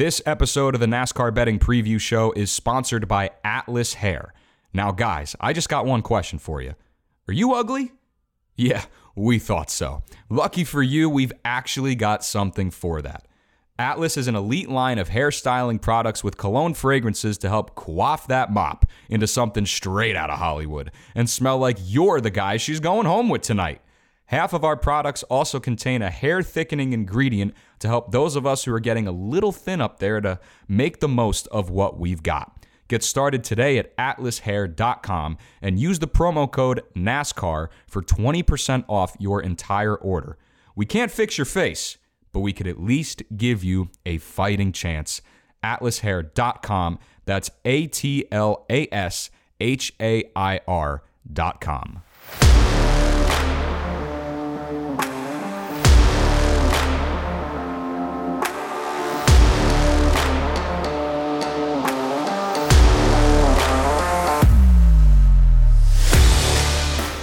This episode of the NASCAR Betting Preview Show is sponsored by Atlas Hair. Now, guys, I just got one question for you. Are you ugly? Yeah, we thought so. Lucky for you, we've actually got something for that. Atlas is an elite line of hairstyling products with cologne fragrances to help quaff that mop into something straight out of Hollywood and smell like you're the guy she's going home with tonight. Half of our products also contain a hair thickening ingredient to help those of us who are getting a little thin up there to make the most of what we've got. Get started today at atlashair.com and use the promo code NASCAR for 20% off your entire order. We can't fix your face, but we could at least give you a fighting chance. atlashair.com. That's A T L A S H A I R.com.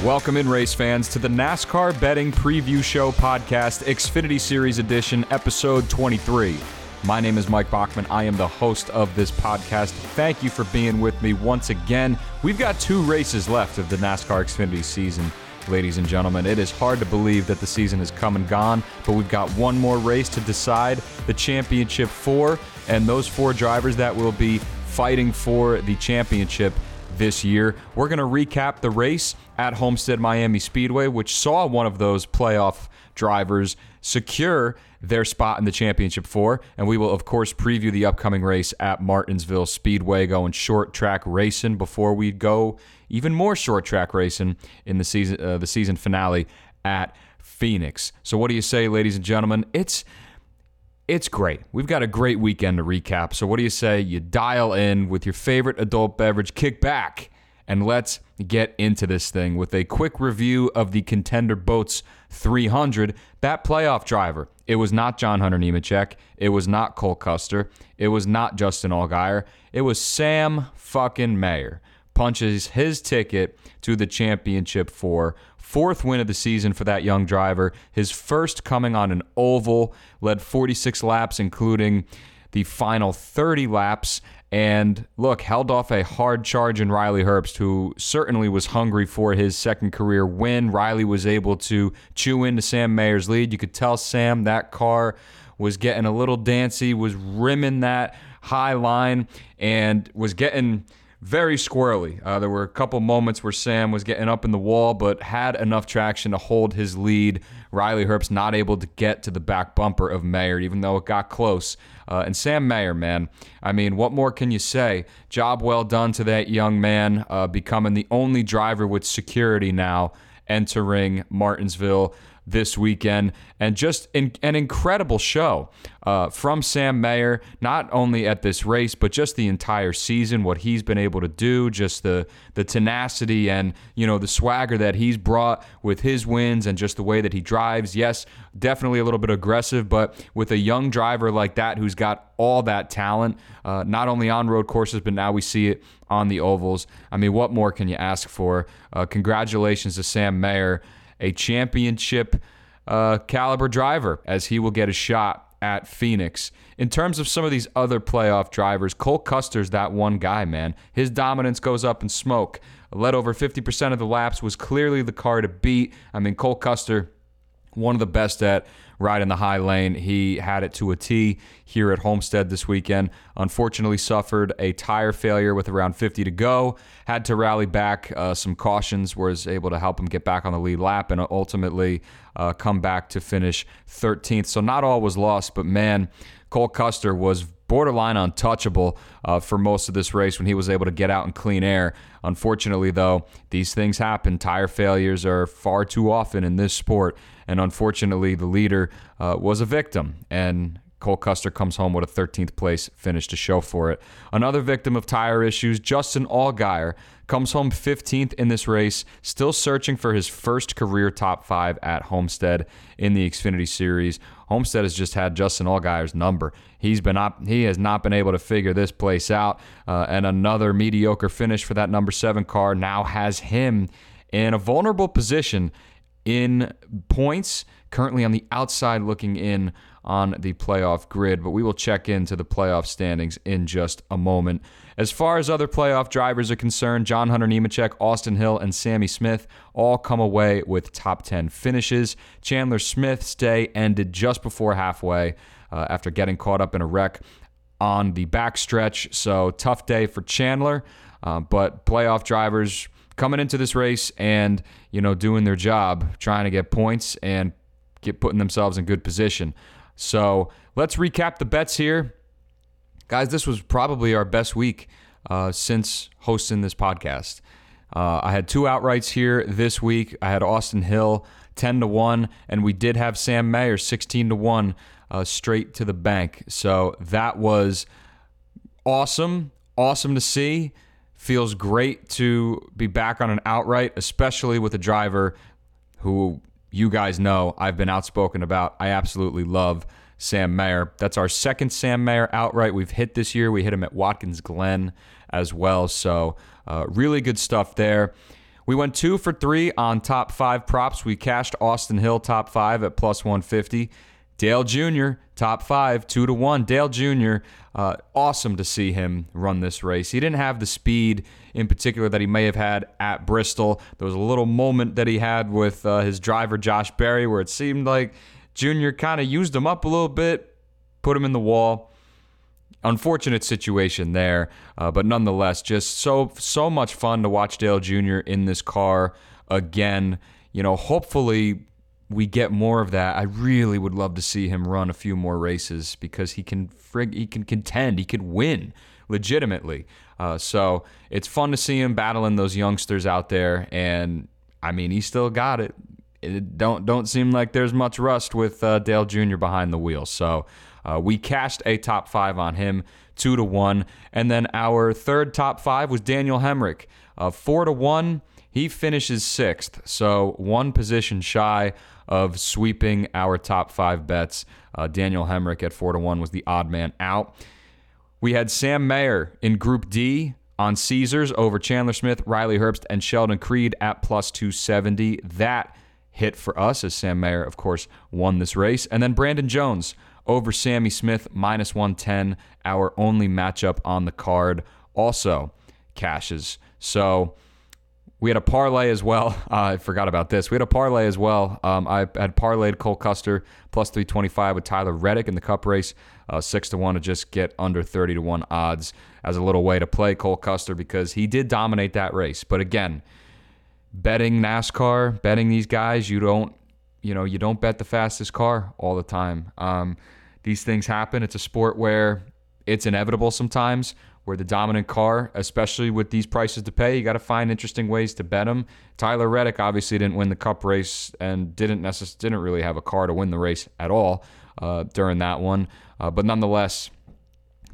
Welcome in, race fans, to the NASCAR Betting Preview Show podcast, Xfinity Series Edition, episode 23. My name is Mike Bachmann. I am the host of this podcast. Thank you for being with me once again. We've got two races left of the NASCAR Xfinity season, ladies and gentlemen. It is hard to believe that the season has come and gone, but we've got one more race to decide the championship four, and those four drivers that will be fighting for the championship this year. We're going to recap the race at Homestead Miami Speedway, which saw one of those playoff drivers secure their spot in the championship four. And we will, of course, preview the upcoming race at Martinsville Speedway, going short track racing before we go even more short track racing in the season, uh, the season finale at Phoenix. So, what do you say, ladies and gentlemen? It's it's great. We've got a great weekend to recap. So, what do you say? You dial in with your favorite adult beverage, kick back, and let's get into this thing with a quick review of the Contender Boats 300. That playoff driver, it was not John Hunter Nemechek. It was not Cole Custer. It was not Justin Allgaier. It was Sam fucking Mayer. Punches his ticket to the championship for fourth win of the season for that young driver. His first coming on an oval, led 46 laps, including the final 30 laps. And look, held off a hard charge in Riley Herbst, who certainly was hungry for his second career win. Riley was able to chew into Sam Mayer's lead. You could tell Sam that car was getting a little dancy, was rimming that high line, and was getting very squirrely. Uh, there were a couple moments where Sam was getting up in the wall, but had enough traction to hold his lead. Riley Herbst not able to get to the back bumper of Mayer, even though it got close. Uh, and Sam Mayer, man, I mean, what more can you say? Job well done to that young man, uh, becoming the only driver with security now entering Martinsville this weekend, and just in, an incredible show uh, from Sam Mayer, not only at this race, but just the entire season, what he's been able to do, just the, the tenacity and, you know, the swagger that he's brought with his wins and just the way that he drives. Yes, definitely a little bit aggressive, but with a young driver like that who's got all that talent, uh, not only on road courses, but now we see it on the ovals. I mean, what more can you ask for? Uh, congratulations to Sam Mayer a championship uh, caliber driver as he will get a shot at Phoenix. In terms of some of these other playoff drivers, Cole Custer's that one guy, man. His dominance goes up in smoke. Led over 50% of the laps, was clearly the car to beat. I mean, Cole Custer, one of the best at ride in the high lane. He had it to a T here at Homestead this weekend. Unfortunately, suffered a tire failure with around 50 to go. Had to rally back. Uh, some cautions was able to help him get back on the lead lap and ultimately uh, come back to finish 13th. So not all was lost, but man, Cole Custer was borderline untouchable uh, for most of this race when he was able to get out in clean air. Unfortunately, though, these things happen. Tire failures are far too often in this sport. And unfortunately, the leader uh, was a victim. And Cole Custer comes home with a 13th place finish to show for it. Another victim of tire issues, Justin Allgaier, comes home 15th in this race, still searching for his first career top five at Homestead in the Xfinity Series. Homestead has just had Justin Allgaier's number. He's been op- he has not been able to figure this place out, uh, and another mediocre finish for that number seven car now has him in a vulnerable position in points. Currently on the outside looking in on the playoff grid, but we will check into the playoff standings in just a moment. As far as other playoff drivers are concerned, John Hunter Nemechek, Austin Hill, and Sammy Smith all come away with top 10 finishes. Chandler Smith's day ended just before halfway uh, after getting caught up in a wreck on the backstretch. So, tough day for Chandler, uh, but playoff drivers coming into this race and you know doing their job, trying to get points and get putting themselves in good position. So let's recap the bets here, guys. This was probably our best week uh, since hosting this podcast. Uh, I had two outrights here this week. I had Austin Hill ten to one, and we did have Sam Mayer sixteen to one uh, straight to the bank. So that was awesome, awesome to see. Feels great to be back on an outright, especially with a driver who you guys know I've been outspoken about. I absolutely love Sam Mayer. That's our second Sam Mayer outright we've hit this year. We hit him at Watkins Glen as well. So, uh, really good stuff there. We went two for three on top five props. We cashed Austin Hill top five at plus 150. Dale Jr., top five, two to one. Dale Jr., uh, awesome to see him run this race. He didn't have the speed in particular that he may have had at Bristol. There was a little moment that he had with uh, his driver, Josh Berry, where it seemed like Jr. kind of used him up a little bit, put him in the wall. Unfortunate situation there, uh, but nonetheless, just so so much fun to watch Dale Jr. in this car again. You know, hopefully we get more of that. I really would love to see him run a few more races because he can frig he can contend, he can win legitimately. Uh, so it's fun to see him battling those youngsters out there, and I mean he still got it. it don't don't seem like there's much rust with uh, Dale Jr. behind the wheel. So uh, we cashed a top five on him, two to one, and then our third top five was Daniel Hemric, uh, four to one. He finishes sixth, so one position shy of sweeping our top five bets. Uh, Daniel Hemric at four to one was the odd man out. We had Sam Mayer in Group D on Caesars over Chandler Smith, Riley Herbst, and Sheldon Creed at plus 270. That hit for us as Sam Mayer, of course, won this race. And then Brandon Jones over Sammy Smith, minus 110, our only matchup on the card, also cashes. So we had a parlay as well. Uh, I forgot about this. We had a parlay as well. Um, I had parlayed Cole Custer plus 325 with Tyler Reddick in the cup race, uh, 6 to 1 to just get under 30 to 1 odds as a little way to play Cole Custer because he did dominate that race. But again, betting NASCAR, betting these guys, you don't, you know, you don't bet the fastest car all the time. Um, these things happen. It's a sport where it's inevitable sometimes where the dominant car, especially with these prices to pay, you got to find interesting ways to bet them. Tyler Reddick obviously didn't win the Cup race and didn't necess- didn't really have a car to win the race at all uh, during that one, uh, but nonetheless.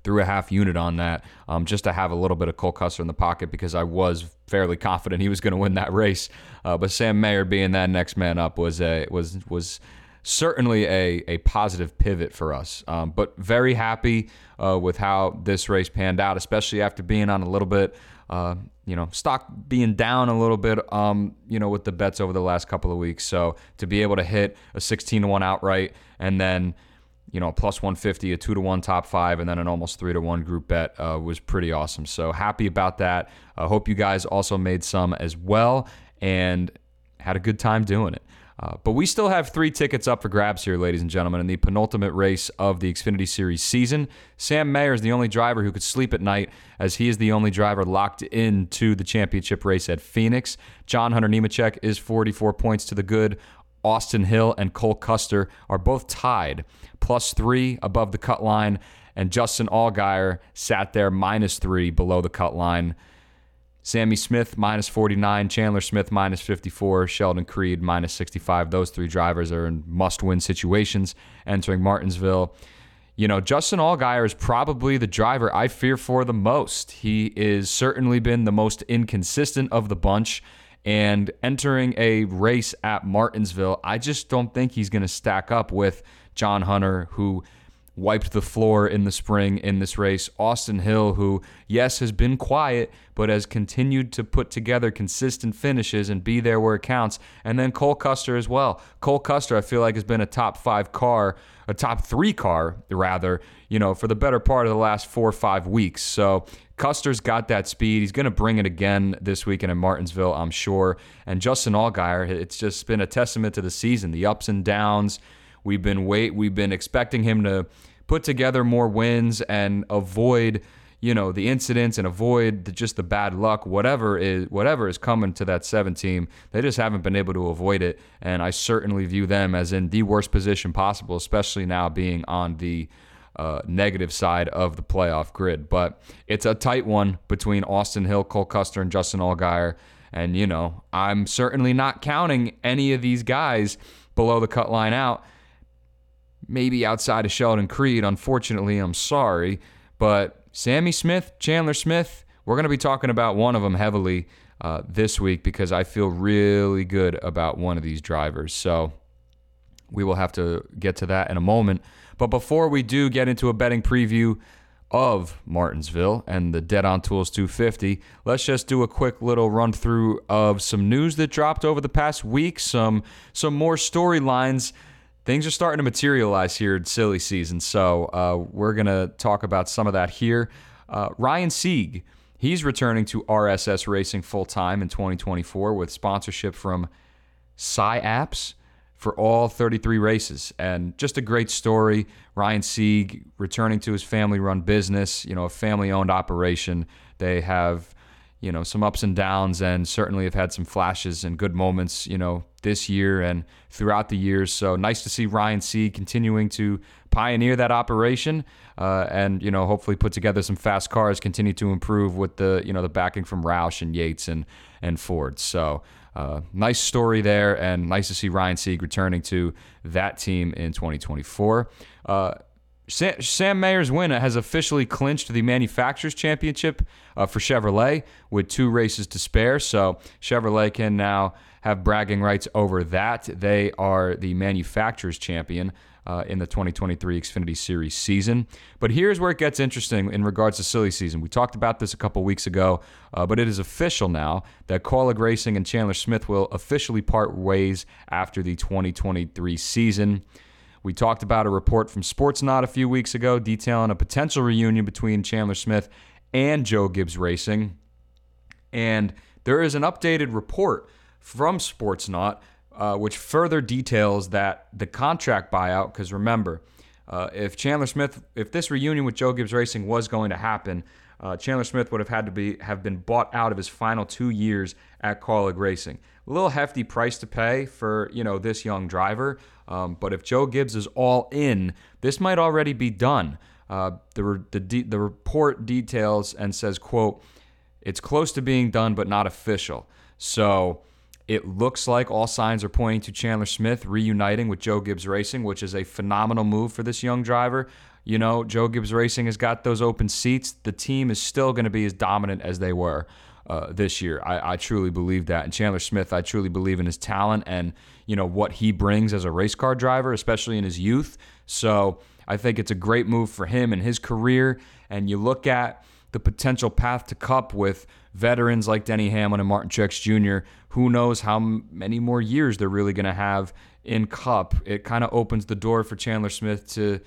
Threw a half unit on that um, just to have a little bit of Cole Custer in the pocket because I was fairly confident he was going to win that race. Uh, but Sam Mayer being that next man up was a was was certainly a, a positive pivot for us. Um, but very happy uh, with how this race panned out, especially after being on a little bit, uh, you know, stock being down a little bit, um, you know, with the bets over the last couple of weeks. So to be able to hit a 16 to 1 outright and then, you know, plus 150, a 2 to 1 top five, and then an almost 3 to 1 group bet uh, was pretty awesome. So happy about that. I hope you guys also made some as well and had a good time doing it. Uh, but we still have three tickets up for grabs here, ladies and gentlemen, in the penultimate race of the Xfinity Series season. Sam Mayer is the only driver who could sleep at night, as he is the only driver locked into the championship race at Phoenix. John Hunter Nemechek is 44 points to the good. Austin Hill and Cole Custer are both tied, plus three above the cut line, and Justin Allgaier sat there minus three below the cut line. Sammy Smith minus 49, Chandler Smith minus 54, Sheldon Creed minus 65. Those three drivers are in must win situations entering Martinsville. You know, Justin Allgaier is probably the driver I fear for the most. He is certainly been the most inconsistent of the bunch. And entering a race at Martinsville, I just don't think he's going to stack up with John Hunter, who wiped the floor in the spring in this race. Austin Hill, who, yes, has been quiet, but has continued to put together consistent finishes and be there where it counts. And then Cole Custer as well. Cole Custer, I feel like, has been a top five car, a top three car, rather, you know, for the better part of the last four or five weeks. So Custer's got that speed. He's going to bring it again this weekend in Martinsville, I'm sure. And Justin Allgaier, it's just been a testament to the season, the ups and downs We've been wait we've been expecting him to put together more wins and avoid you know the incidents and avoid the, just the bad luck whatever is whatever is coming to that 7 team. They just haven't been able to avoid it and I certainly view them as in the worst position possible especially now being on the uh, negative side of the playoff grid. But it's a tight one between Austin Hill Cole Custer and Justin Allgaier. And you know I'm certainly not counting any of these guys below the cut line out maybe outside of Sheldon Creed. Unfortunately, I'm sorry. But Sammy Smith, Chandler Smith, we're going to be talking about one of them heavily uh, this week because I feel really good about one of these drivers. So we will have to get to that in a moment. But before we do get into a betting preview of Martinsville and the Dead on Tools 250, let's just do a quick little run through of some news that dropped over the past week, some some more storylines things are starting to materialize here in silly season. So uh, we're going to talk about some of that here. Uh, Ryan Sieg, he's returning to RSS Racing full time in 2024 with sponsorship from SciAps for all 33 races. And just a great story. Ryan Sieg returning to his family run business, you know, a family owned operation. They have you know some ups and downs and certainly have had some flashes and good moments you know this year and throughout the years. So nice to see ryan sieg continuing to pioneer that operation uh, and you know hopefully put together some fast cars continue to improve with the you know the backing from roush and yates and and ford. So uh, nice story there and nice to see ryan sieg returning to that team in 2024 uh, Sam Mayer's win has officially clinched the manufacturers championship uh, for Chevrolet with two races to spare. So Chevrolet can now have bragging rights over that. They are the manufacturers champion uh, in the 2023 Xfinity Series season. But here's where it gets interesting in regards to silly season. We talked about this a couple weeks ago, uh, but it is official now that Kaulig Racing and Chandler Smith will officially part ways after the 2023 season. We talked about a report from Sportsnaut a few weeks ago detailing a potential reunion between Chandler Smith and Joe Gibbs Racing. And there is an updated report from Sportsnaut uh, which further details that the contract buyout, because remember, uh, if Chandler Smith, if this reunion with Joe Gibbs Racing was going to happen, uh, Chandler Smith would have had to be have been bought out of his final two years at Kaulig Racing. A little hefty price to pay for you know this young driver, um, but if Joe Gibbs is all in, this might already be done. Uh, the, the, the report details and says, quote, it's close to being done, but not official. So it looks like all signs are pointing to Chandler Smith reuniting with Joe Gibbs Racing, which is a phenomenal move for this young driver. You know, Joe Gibbs Racing has got those open seats. The team is still going to be as dominant as they were uh, this year. I, I, truly believe that. And Chandler Smith, I truly believe in his talent and you know what he brings as a race car driver, especially in his youth. So I think it's a great move for him and his career. And you look at the potential path to Cup with veterans like Denny Hamlin and Martin Truex Jr. Who knows how many more years they're really going to have in Cup? It kind of opens the door for Chandler Smith to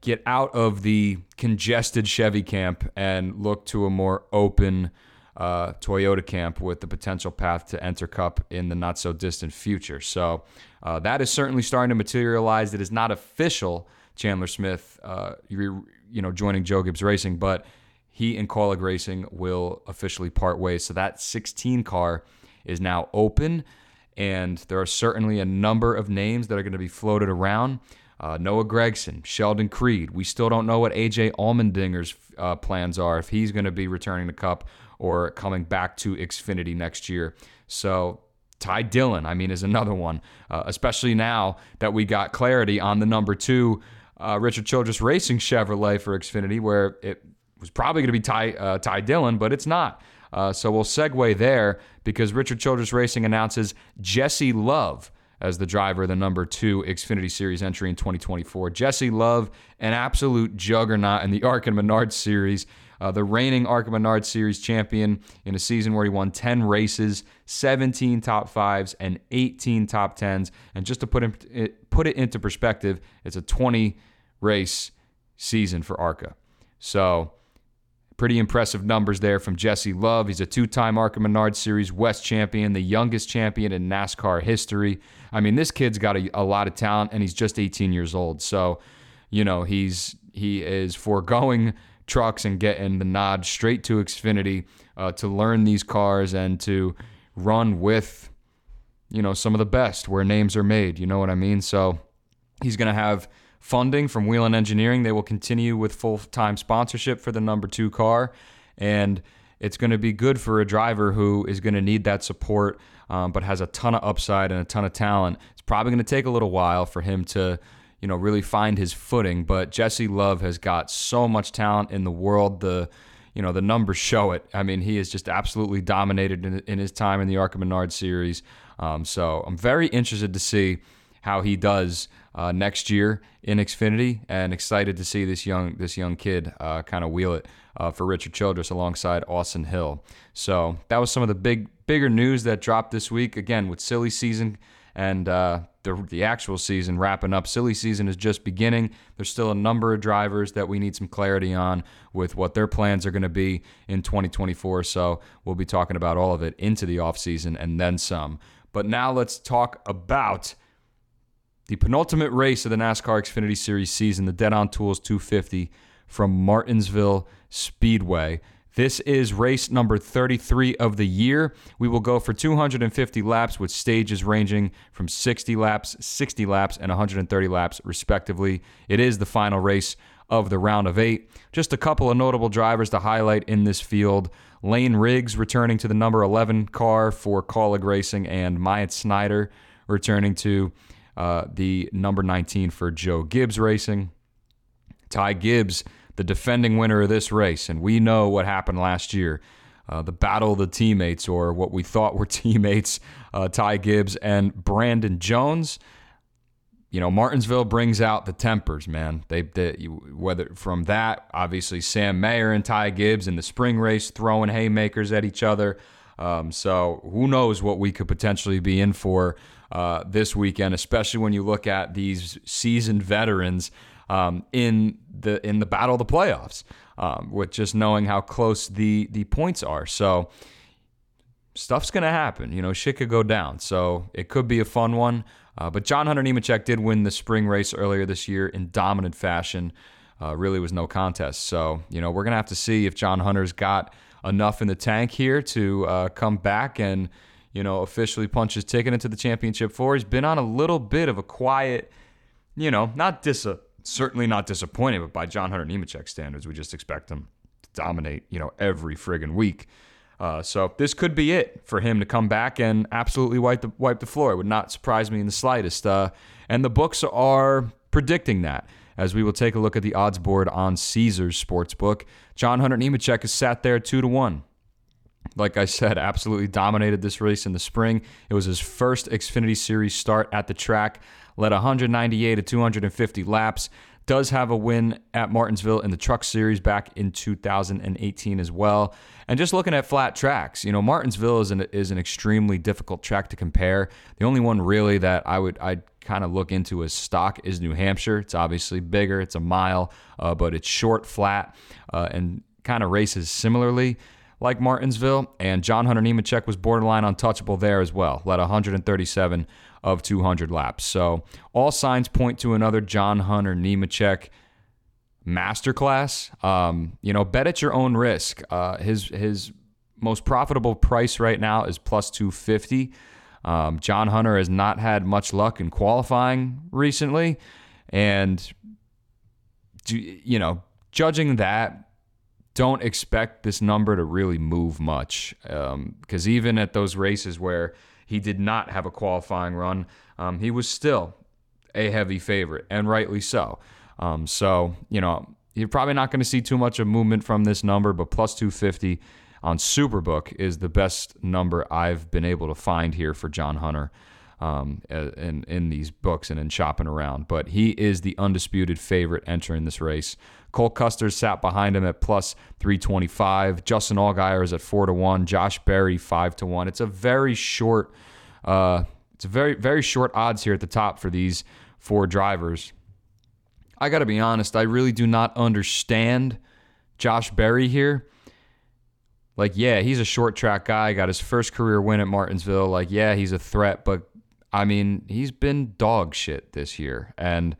get out of the congested Chevy camp and look to a more open uh, Toyota camp with the potential path to enter Cup in the not so distant future. So uh, that is certainly starting to materialize. It is not official, Chandler Smith, uh, you know, joining Joe Gibbs Racing, but he and Kaulig Racing will officially part ways. So that 16 car is now open, and there are certainly a number of names that are going to be floated around. Uh, Noah Gragson, Sheldon Creed. We still don't know what AJ Allmendinger's uh, plans are, if he's going to be returning the Cup or coming back to Xfinity next year. So Ty Dillon, I mean, is another one, uh, especially now that we got clarity on the number two uh, Richard Childress Racing Chevrolet for Xfinity, where it was probably going to be Ty, uh, Ty Dillon, but it's not. Uh, so we'll segue there because Richard Childress Racing announces Jesse Love as the driver, of the number two Xfinity Series entry in 2024. Jesse Love, an absolute juggernaut in the ARCA and Menard Series. Uh, the reigning ARCA Menard Series champion in a season where he won 10 races, 17 top fives, and 18 top tens. And just to put it, put it into perspective, it's a 20 race season for ARCA. So, pretty impressive numbers there from Jesse Love. He's a two time ARCA Menard Series West champion, the youngest champion in NASCAR history. I mean, this kid's got a, a lot of talent, and he's just 18 years old. So, you know, he's he is foregoing trucks and getting the nod straight to Xfinity uh, to learn these cars and to run with, you know, some of the best where names are made. You know what I mean? So he's going to have funding from Whelen Engineering. They will continue with full time sponsorship for the number two car. And it's going to be good for a driver who is going to need that support, um, but has a ton of upside and a ton of talent. It's probably going to take a little while for him to you know, really find his footing. But Jesse Love has got so much talent in the world. The you know the numbers show it. I mean, he has just absolutely dominated in, in his time in the ARCA Menard series. Um, so I'm very interested to see how he does uh, next year in Xfinity, and excited to see this young this young kid uh, kind of wheel it uh, for Richard Childress alongside Austin Hill. So that was some of the big bigger news that dropped this week. Again, with silly season and uh, the, the actual season wrapping up. Silly season is just beginning. There's still a number of drivers that we need some clarity on with what their plans are going to be in 2024. So we'll be talking about all of it into the offseason and then some. But now let's talk about the penultimate race of the NASCAR Xfinity Series season, the Dead on Tools 250 from Martinsville Speedway. This is race number 33 of the year. We will go for 250 laps with stages ranging from 60 laps, 60 laps, and 130 laps, respectively. It is the final race of the round of eight. Just a couple of notable drivers to highlight in this field. Lane Riggs returning to the number 11 car for Kaulig Racing, and Myatt Snider returning to uh, the number 19 for Joe Gibbs Racing. Ty Gibbs the defending winner of this race, and we know what happened last year. Uh, the battle of the teammates, or what we thought were teammates, uh, Ty Gibbs and Brandon Jones. You know, Martinsville brings out the tempers, man. They, they whether from that, obviously Sam Mayer and Ty Gibbs in the spring race throwing haymakers at each other. Um, so who knows what we could potentially be in for uh, this weekend, especially when you look at these seasoned veterans um, in the in the battle of the playoffs, um, with just knowing how close the the points are. So stuff's gonna happen. You know, shit could go down. So it could be a fun one. Uh, but John Hunter Nemechek did win the spring race earlier this year in dominant fashion. Uh, really was no contest. So you know we're gonna have to see if John Hunter's got enough in the tank here to uh, come back and you know officially punch his ticket into the championship four. He's been on a little bit of a quiet, you know, not dis certainly not disappointed, but by John Hunter Nemechek standards, we just expect him to dominate, you know, every friggin' week. Uh, so this could be it for him to come back and absolutely wipe the wipe the floor. It would not surprise me in the slightest. Uh, and the books are predicting that. As we will take a look at the odds board on Caesars Sportsbook, John Hunter Nemechek has sat there two to one. Like I said, absolutely dominated this race in the spring. It was his first Xfinity Series start at the track led 198 to 250 laps. Does have a win at Martinsville in the Truck Series back in 2018 as well. And just looking at flat tracks, you know, Martinsville is an is an extremely difficult track to compare. The only one really that I would I'd kind of look into as stock is New Hampshire. It's obviously bigger, it's a mile, uh, but it's short, flat, uh, and kind of races similarly like Martinsville. And John Hunter Nemechek was borderline untouchable there as well. Led 137 of 200 laps. So all signs point to another John Hunter Nemechek masterclass. Um, you know, bet at your own risk. Uh, his his most profitable price right now is plus 250. Um, John Hunter has not had much luck in qualifying recently, and you know, judging that, don't expect this number to really move much because um, even at those races where he did not have a qualifying run. Um, he was still a heavy favorite, and rightly so. Um, so, you know, you're probably not going to see too much of movement from this number, but plus 250 on Superbook is the best number I've been able to find here for John Hunter. Um, in in these books and in shopping around. But he is the undisputed favorite entering this race. Cole Custer sat behind him at plus 325. Justin Allgaier is at four to one. Josh Berry five to one. It's a very short. Uh, it's a very very short odds here at the top for these four drivers. I got to be honest. I really do not understand Josh Berry here. Like, yeah, he's a short track guy. Got his first career win at Martinsville. Like, yeah, he's a threat, but I mean, he's been dog shit this year. And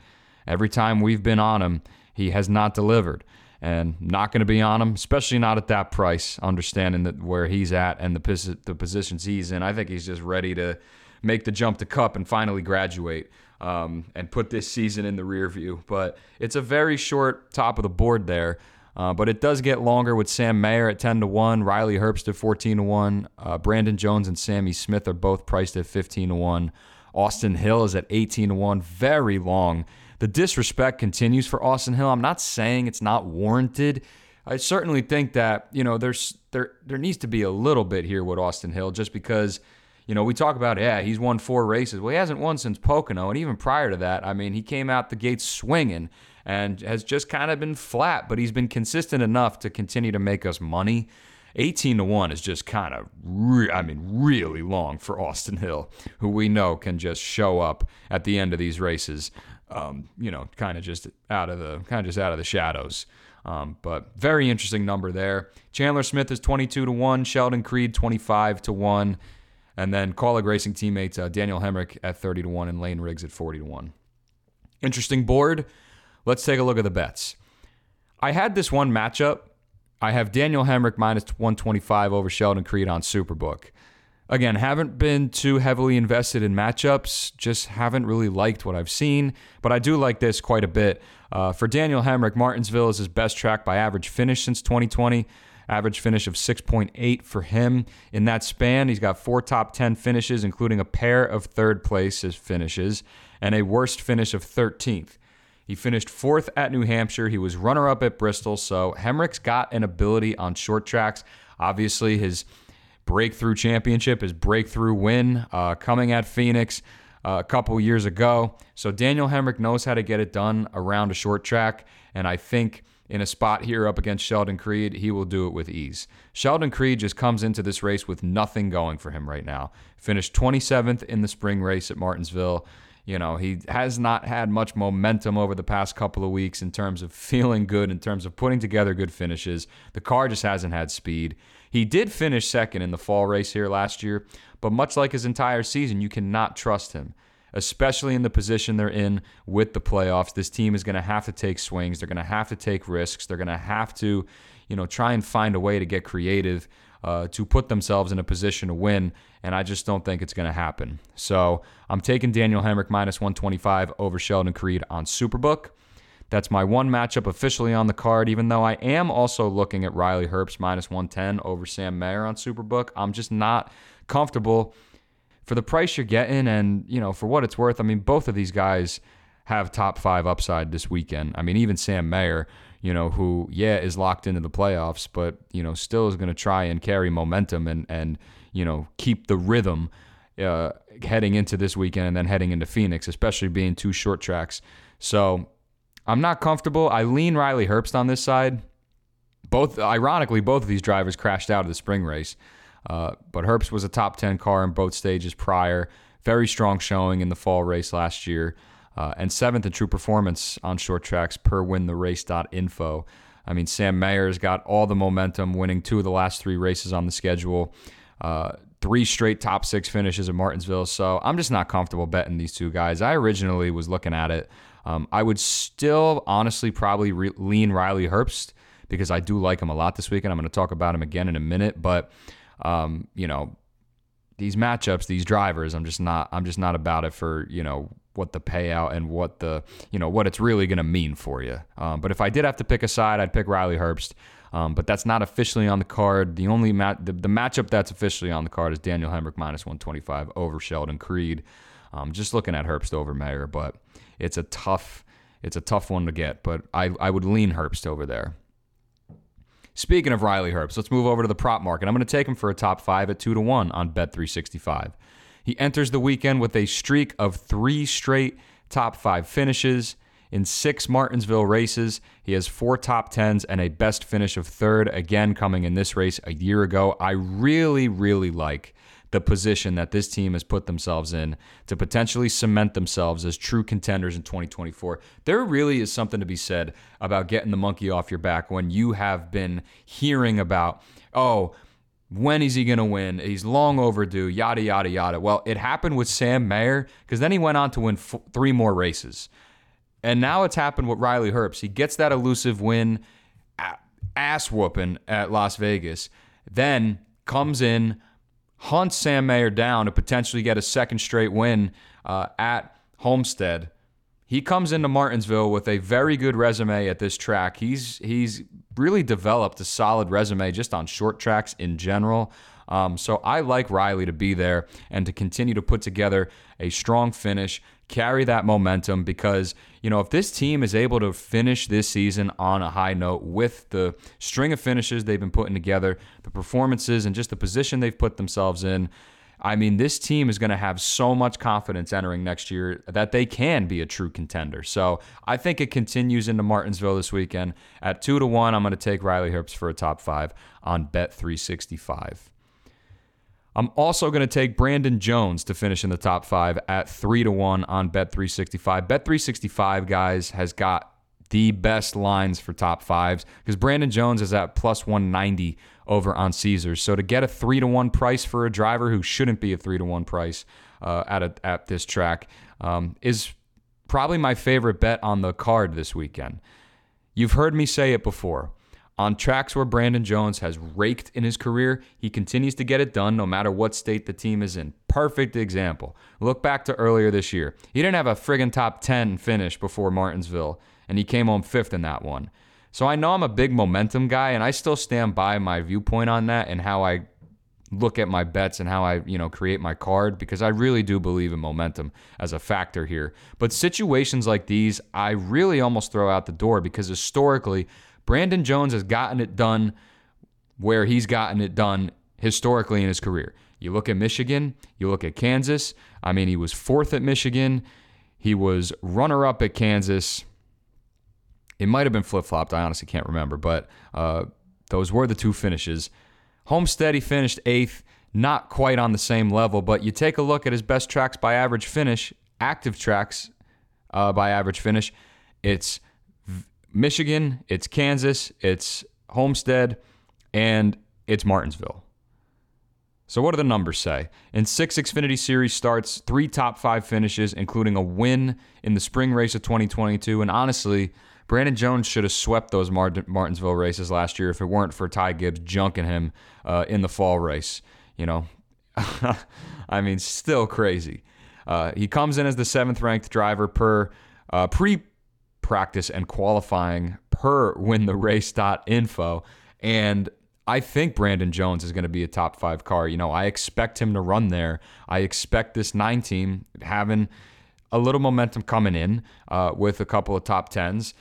every time we've been on him, he has not delivered. And not going to be on him, especially not at that price, understanding that where he's at and the, the positions he's in. I think he's just ready to make the jump to cup and finally graduate um, and put this season in the rear view. But it's a very short top of the board there. Uh, but it does get longer with Sam Mayer at 10 to 1, Riley Herbst at 14 to 1. Uh, Brandon Jones and Sammy Smith are both priced at 15 to 1. Austin Hill is at 18 to 1. Very long. The disrespect continues for Austin Hill. I'm not saying it's not warranted. I certainly think that, you know, there's there there needs to be a little bit here with Austin Hill just because you know, we talk about, yeah, he's won four races. Well, he hasn't won since Pocono. And even prior to that, I mean, he came out the gates swinging and has just kind of been flat, but he's been consistent enough to continue to make us money. 18 to 1 is just kind of re- I mean really long for Austin Hill, who we know can just show up at the end of these races. Um, you know, kind of just out of the kind of just out of the shadows. Um, but very interesting number there. Chandler Smith is 22 to 1, Sheldon Creed 25 to 1, and then Kaulig Racing teammates uh, Daniel Hemric at 30 to 1 and Lane Riggs at 40 to 1. Interesting board. Let's take a look at the bets. I had this one matchup. I have Daniel Hemric minus 125 over Sheldon Creed on Superbook. Again, haven't been too heavily invested in matchups, just haven't really liked what I've seen, but I do like this quite a bit. Uh, for Daniel Hemric, Martinsville is his best track by average finish since 2020. Average finish of 6.8 for him in that span. He's got four top 10 finishes, including a pair of third places finishes and a worst finish of 13th. He finished fourth at New Hampshire. He was runner up at Bristol. So Hemric's got an ability on short tracks. Obviously, his breakthrough championship, his breakthrough win uh, coming at Phoenix uh, a couple years ago. So Daniel Hemric knows how to get it done around a short track. And I think in a spot here up against Sheldon Creed, he will do it with ease. Sheldon Creed just comes into this race with nothing going for him right now. Finished 27th in the spring race at Martinsville. You know, he has not had much momentum over the past couple of weeks in terms of feeling good, in terms of putting together good finishes. The car just hasn't had speed. He did finish second in the fall race here last year, but much like his entire season, you cannot trust him, especially in the position they're in with the playoffs. This team is going to have to take swings. They're going to have to take risks. They're going to have to, you know, try and find a way to get creative uh, to put themselves in a position to win, and I just don't think it's going to happen. So I'm taking Daniel Hemric minus 125 over Sheldon Creed on Superbook. That's my one matchup officially on the card, even though I am also looking at Riley Herbst minus 110 over Sam Mayer on Superbook. I'm just not comfortable for the price you're getting and, you know, for what it's worth. I mean, both of these guys have top five upside this weekend. I mean, even Sam Mayer, you know, who yeah is locked into the playoffs, but you know still is going to try and carry momentum and and you know keep the rhythm uh, heading into this weekend and then heading into Phoenix, especially being two short tracks. So I'm not comfortable. I lean Riley Herbst on this side. Both ironically, both of these drivers crashed out of the spring race. Uh, but Herbst was a top 10 car in both stages prior. Very strong showing in the fall race last year uh, and seventh in true performance on short tracks per wintherace.info. I mean, Sam Mayer's got all the momentum, winning two of the last three races on the schedule, uh, three straight top six finishes at Martinsville. So I'm just not comfortable betting these two guys. I originally was looking at it. Um, I would still honestly probably re- lean Riley Herbst because I do like him a lot this weekend. I'm going to talk about him again in a minute, but um, you know, these matchups, these drivers, I'm just not I'm just not about it for, you know, what the payout and what the you know what it's really going to mean for you. Um, but if I did have to pick a side, I'd pick Riley Herbst. Um, but that's not officially on the card. The only mat- the, the, matchup that's officially on the card is Daniel Hemric minus 125 over Sheldon Creed. Um, just looking at Herbst over Mayer, but it's a tough it's a tough one to get. But I I would lean Herbst over there. Speaking of Riley Herbst, let's move over to the prop market. I'm going to take him for a top five at two to one on Bet365. He enters the weekend with a streak of three straight top five finishes. In six Martinsville races, he has four top tens and a best finish of third, again coming in this race a year ago. I really, really like the position that this team has put themselves in to potentially cement themselves as true contenders in 2024. There really is something to be said about getting the monkey off your back when you have been hearing about, oh, when is he going to win? He's long overdue, yada, yada, yada. Well, it happened with Sam Mayer because then he went on to win f- three more races. And now it's happened with Riley Herbst. He gets that elusive win, ass whooping at Las Vegas, then comes in, hunts Sam Mayer down to potentially get a second straight win uh, at Homestead. He comes into Martinsville with a very good resume at this track. He's he's really developed a solid resume just on short tracks in general. Um, so I like Riley to be there and to continue to put together a strong finish, carry that momentum because, you know, if this team is able to finish this season on a high note with the string of finishes they've been putting together, the performances, and just the position they've put themselves in, I mean, this team is going to have so much confidence entering next year that they can be a true contender. So I think it continues into Martinsville this weekend. At two to one, I'm going to take Riley Herbst for a top five on Bet 365. I'm also going to take Brandon Jones to finish in the top five at three to one on Bet 365. Bet 365, guys, has got the best lines for top fives because Brandon Jones is at plus 190 over on Caesars. So to get a three to one price for a driver who shouldn't be a three to one price uh, at a, at this track um, is probably my favorite bet on the card this weekend. You've heard me say it before. On tracks where Brandon Jones has raked in his career, he continues to get it done no matter what state the team is in. Perfect example. Look back to earlier this year. He didn't have a friggin' top 10 finish before Martinsville, and he came home fifth in that one. So I know I'm a big momentum guy, and I still stand by my viewpoint on that and how I look at my bets and how I, you know, create my card because I really do believe in momentum as a factor here. But situations like these, I really almost throw out the door because historically, Brandon Jones has gotten it done where he's gotten it done historically in his career. You look at Michigan, you look at Kansas. I mean, he was fourth at Michigan, he was runner up at Kansas. It might have been flip flopped. I honestly can't remember, but uh, those were the two finishes. Homestead, he finished eighth, not quite on the same level, but you take a look at his best tracks by average finish, active tracks uh, by average finish. It's Michigan, it's Kansas, it's Homestead, and it's Martinsville. So, what do the numbers say? In six Xfinity Series starts, three top five finishes, including a win in the spring race of 2022. And honestly, Brandon Jones should have swept those Martinsville races last year if it weren't for Ty Gibbs junking him uh, in the fall race. You know, I mean, still crazy. Uh, he comes in as the seventh ranked driver per uh, pre practice and qualifying per win the wintherace.info. And I think Brandon Jones is going to be a top five car. You know, I expect him to run there. I expect this nine team having a little momentum coming in uh, with a couple of top tens.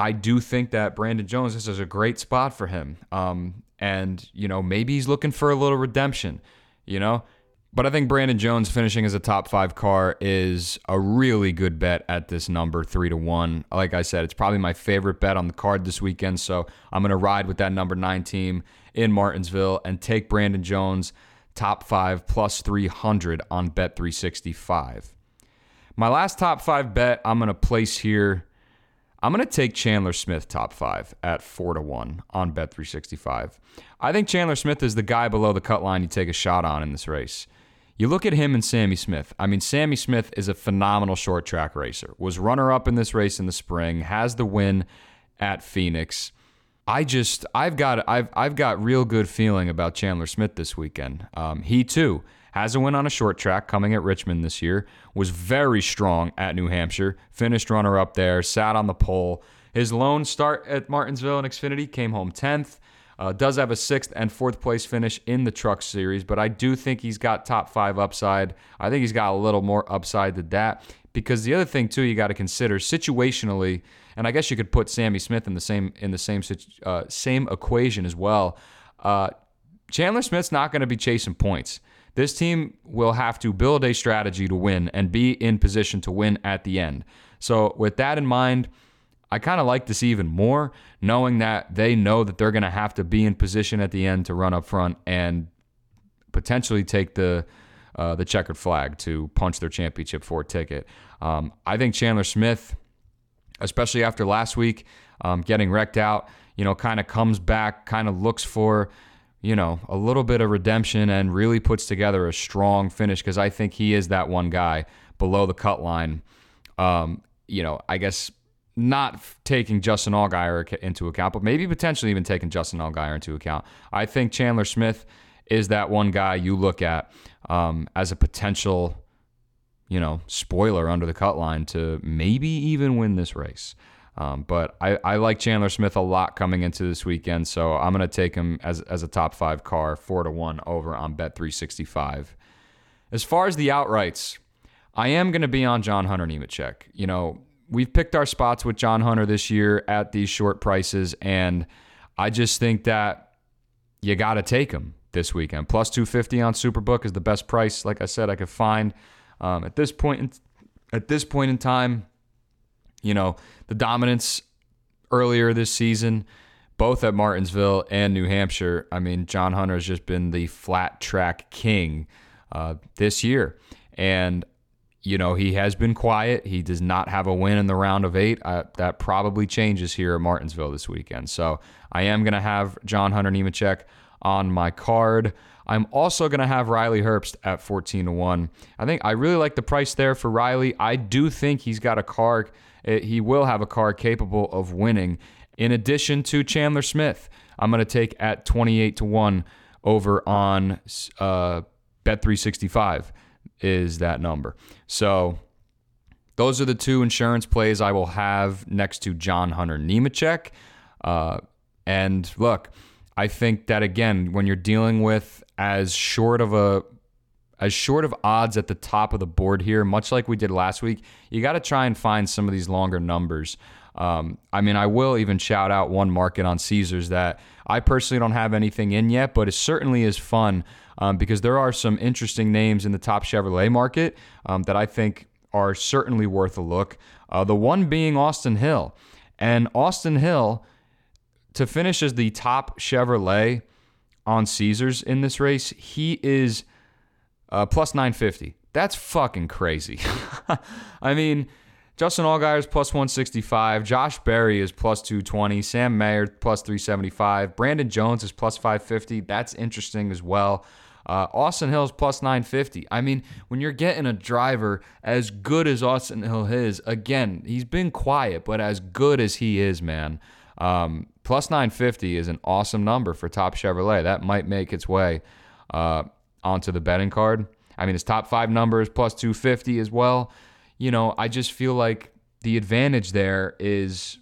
I do think that Brandon Jones, this is a great spot for him. Um, and, you know, maybe he's looking for a little redemption, you know? But I think Brandon Jones finishing as a top five car is a really good bet at this number, three to one. Like I said, it's probably my favorite bet on the card this weekend. So I'm going to ride with that number nine team in Martinsville and take Brandon Jones top five plus 300 on Bet 365. My last top five bet I'm going to place here I'm going to take Chandler Smith top five at four to one on Bet 365. I think Chandler Smith is the guy below the cut line you take a shot on in this race. You look at him and Sammy Smith. I mean, Sammy Smith is a phenomenal short track racer. Was runner up in this race in the spring, has the win at Phoenix. I just I've got I've I've got real good feeling about Chandler Smith this weekend. Um, he too has a win on a short track coming at Richmond this year, was very strong at New Hampshire, finished runner up there, sat on the pole. His lone start at Martinsville and Xfinity came home 10th. Uh, does have a sixth and fourth place finish in the truck series, but I do think he's got top five upside. I think he's got a little more upside than that because the other thing too you got to consider situationally, and I guess you could put Sammy Smith in the same in the same uh, same equation as well. Uh, Chandler Smith's not going to be chasing points. This team will have to build a strategy to win and be in position to win at the end. So, with that in mind, I kind of like this even more, knowing that they know that they're going to have to be in position at the end to run up front and potentially take the uh, the checkered flag to punch their championship four ticket. Um, I think Chandler Smith, especially after last week, um, getting wrecked out, you know, kind of comes back, kind of looks for, you know, a little bit of redemption and really puts together a strong finish because I think he is that one guy below the cut line. Um, you know, I guess not taking Justin Allgaier into account, but maybe potentially even taking Justin Allgaier into account. I think Chandler Smith is that one guy you look at um, as a potential, you know, spoiler under the cut line to maybe even win this race. Um, but I, I like Chandler Smith a lot coming into this weekend, so I'm going to take him as, as a top five car, four to one over on Bet 365. As far as the outrights, I am going to be on John Hunter Nemechek. You know, we've picked our spots with John Hunter this year at these short prices, and I just think that you got to take him this weekend. Plus 250 on Superbook is the best price, like I said, I could find um, at this point. In, at this point in time, you know the dominance earlier this season, both at Martinsville and New Hampshire. I mean, John Hunter has just been the flat track king uh, this year, and you know, he has been quiet. He does not have a win in the round of eight. Uh, that probably changes here at Martinsville this weekend. So I am going to have John Hunter Nemechek on my card. I'm also going to have Riley Herbst at 14 to 1. I think I really like the price there for Riley. I do think he's got a car, eh, he will have a car capable of winning. In addition to Chandler Smith, I'm going to take at 28 to 1 over on uh, Bet365 is that number. So those are the two insurance plays I will have next to John Hunter Nemechek. Uh, and look, I think that again, when you're dealing with as short of a as short of odds at the top of the board here, much like we did last week, you got to try and find some of these longer numbers. Um, I mean, I will even shout out one market on Caesars that I personally don't have anything in yet, but it certainly is fun um, because there are some interesting names in the top Chevrolet market um, that I think are certainly worth a look. Uh, the one being Austin Hill. And Austin Hill, to finish as the top Chevrolet on Caesars in this race, he is uh, plus 950. That's fucking crazy. I mean, Justin Allgaier is plus 165. Josh Berry is plus 220. Sam Mayer plus 375. Brandon Jones is plus 550. That's interesting as well. Uh, Austin Hill's plus 950. I mean, when you're getting a driver as good as Austin Hill is, again, he's been quiet, but as good as he is, man, um, plus 950 is an awesome number for Top Chevrolet. That might make its way uh, onto the betting card. I mean, his top five numbers plus 250 as well. You know, I just feel like the advantage there is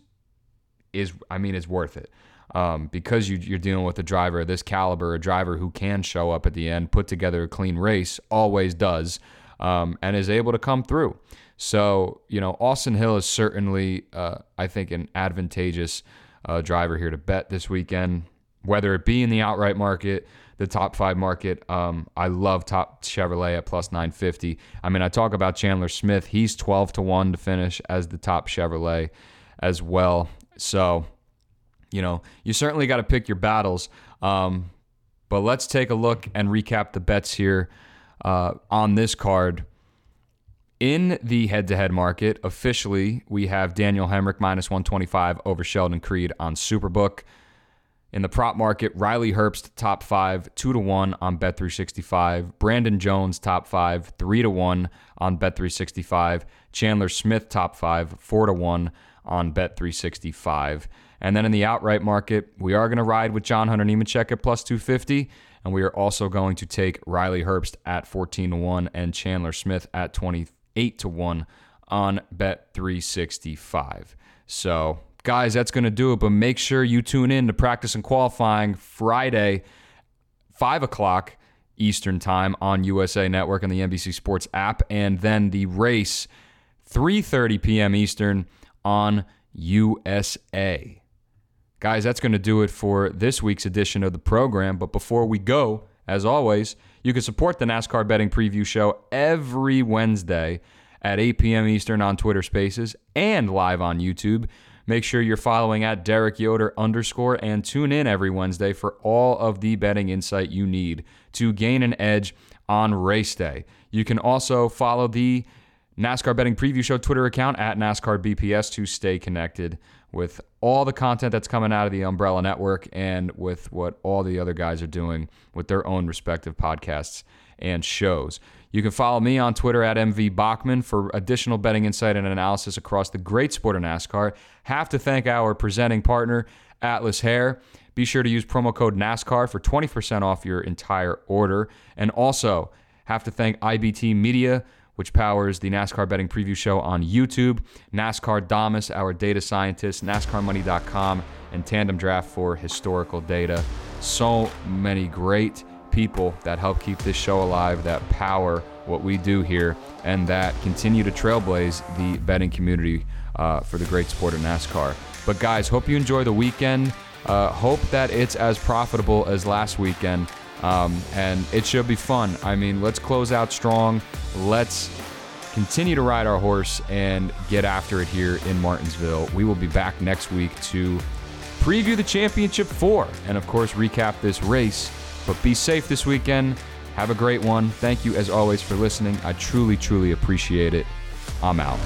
is I mean, it's worth it um, because you, are dealing with a driver of this caliber, a driver who can show up at the end, put together a clean race, always does, um, and is able to come through. So, you know, Austin Hill is certainly, uh, I think, an advantageous uh, driver here to bet this weekend, whether it be in the outright market, the top five market. Um, I love top Chevrolet at plus 950. I mean, I talk about Chandler Smith. He's 12 to 1 to finish as the top Chevrolet as well. So, you know, you certainly got to pick your battles. Um, but let's take a look and recap the bets here uh, on this card. In the head to head market, officially, we have Daniel Hemric minus 125 over Sheldon Creed on Superbook. In the prop market, Riley Herbst top five, two to one on Bet 365. Brandon Jones top five, three to one on Bet 365. Chandler Smith top five, four to one on Bet 365. And then in the outright market, we are going to ride with John Hunter Nemechek at plus 250. And we are also going to take Riley Herbst at 14 to 1 and Chandler Smith at 28 to 1 on Bet 365. So, guys, that's going to do it. But make sure you tune in to practice and qualifying Friday, 5 o'clock Eastern Time on USA Network and the NBC Sports app. And then the race, 3.30 p.m. Eastern on USA. Guys, that's going to do it for this week's edition of the program. But before we go, as always, you can support the NASCAR Betting Preview Show every Wednesday at 8 p.m. Eastern on Twitter Spaces and live on YouTube. Make sure you're following at Derek Yoder underscore and tune in every Wednesday for all of the betting insight you need to gain an edge on race day. You can also follow the NASCAR Betting Preview Show Twitter account at NASCAR BPS to stay connected with all the content that's coming out of the Umbrella Network and with what all the other guys are doing with their own respective podcasts and shows. You can follow me on Twitter at MV Bachmann for additional betting insight and analysis across the great sport of NASCAR. Have to thank our presenting partner, Atlas Hair. Be sure to use promo code NASCAR for 20% off your entire order. And also, have to thank IBT Media which powers the NASCAR betting preview show on YouTube, NASCAR Damas, our data scientist, NASCARmoney.com, and Tandem Draft for historical data. So many great people that help keep this show alive, that power what we do here, and that continue to trailblaze the betting community uh, for the great sport of NASCAR. But guys, hope you enjoy the weekend. Uh, hope that it's as profitable as last weekend. Um, and it should be fun. I mean, let's close out strong. Let's continue to ride our horse and get after it here in Martinsville. We will be back next week to preview the championship four and, of course, recap this race. But be safe this weekend. Have a great one. Thank you, as always, for listening. I truly, truly appreciate it. I'm out.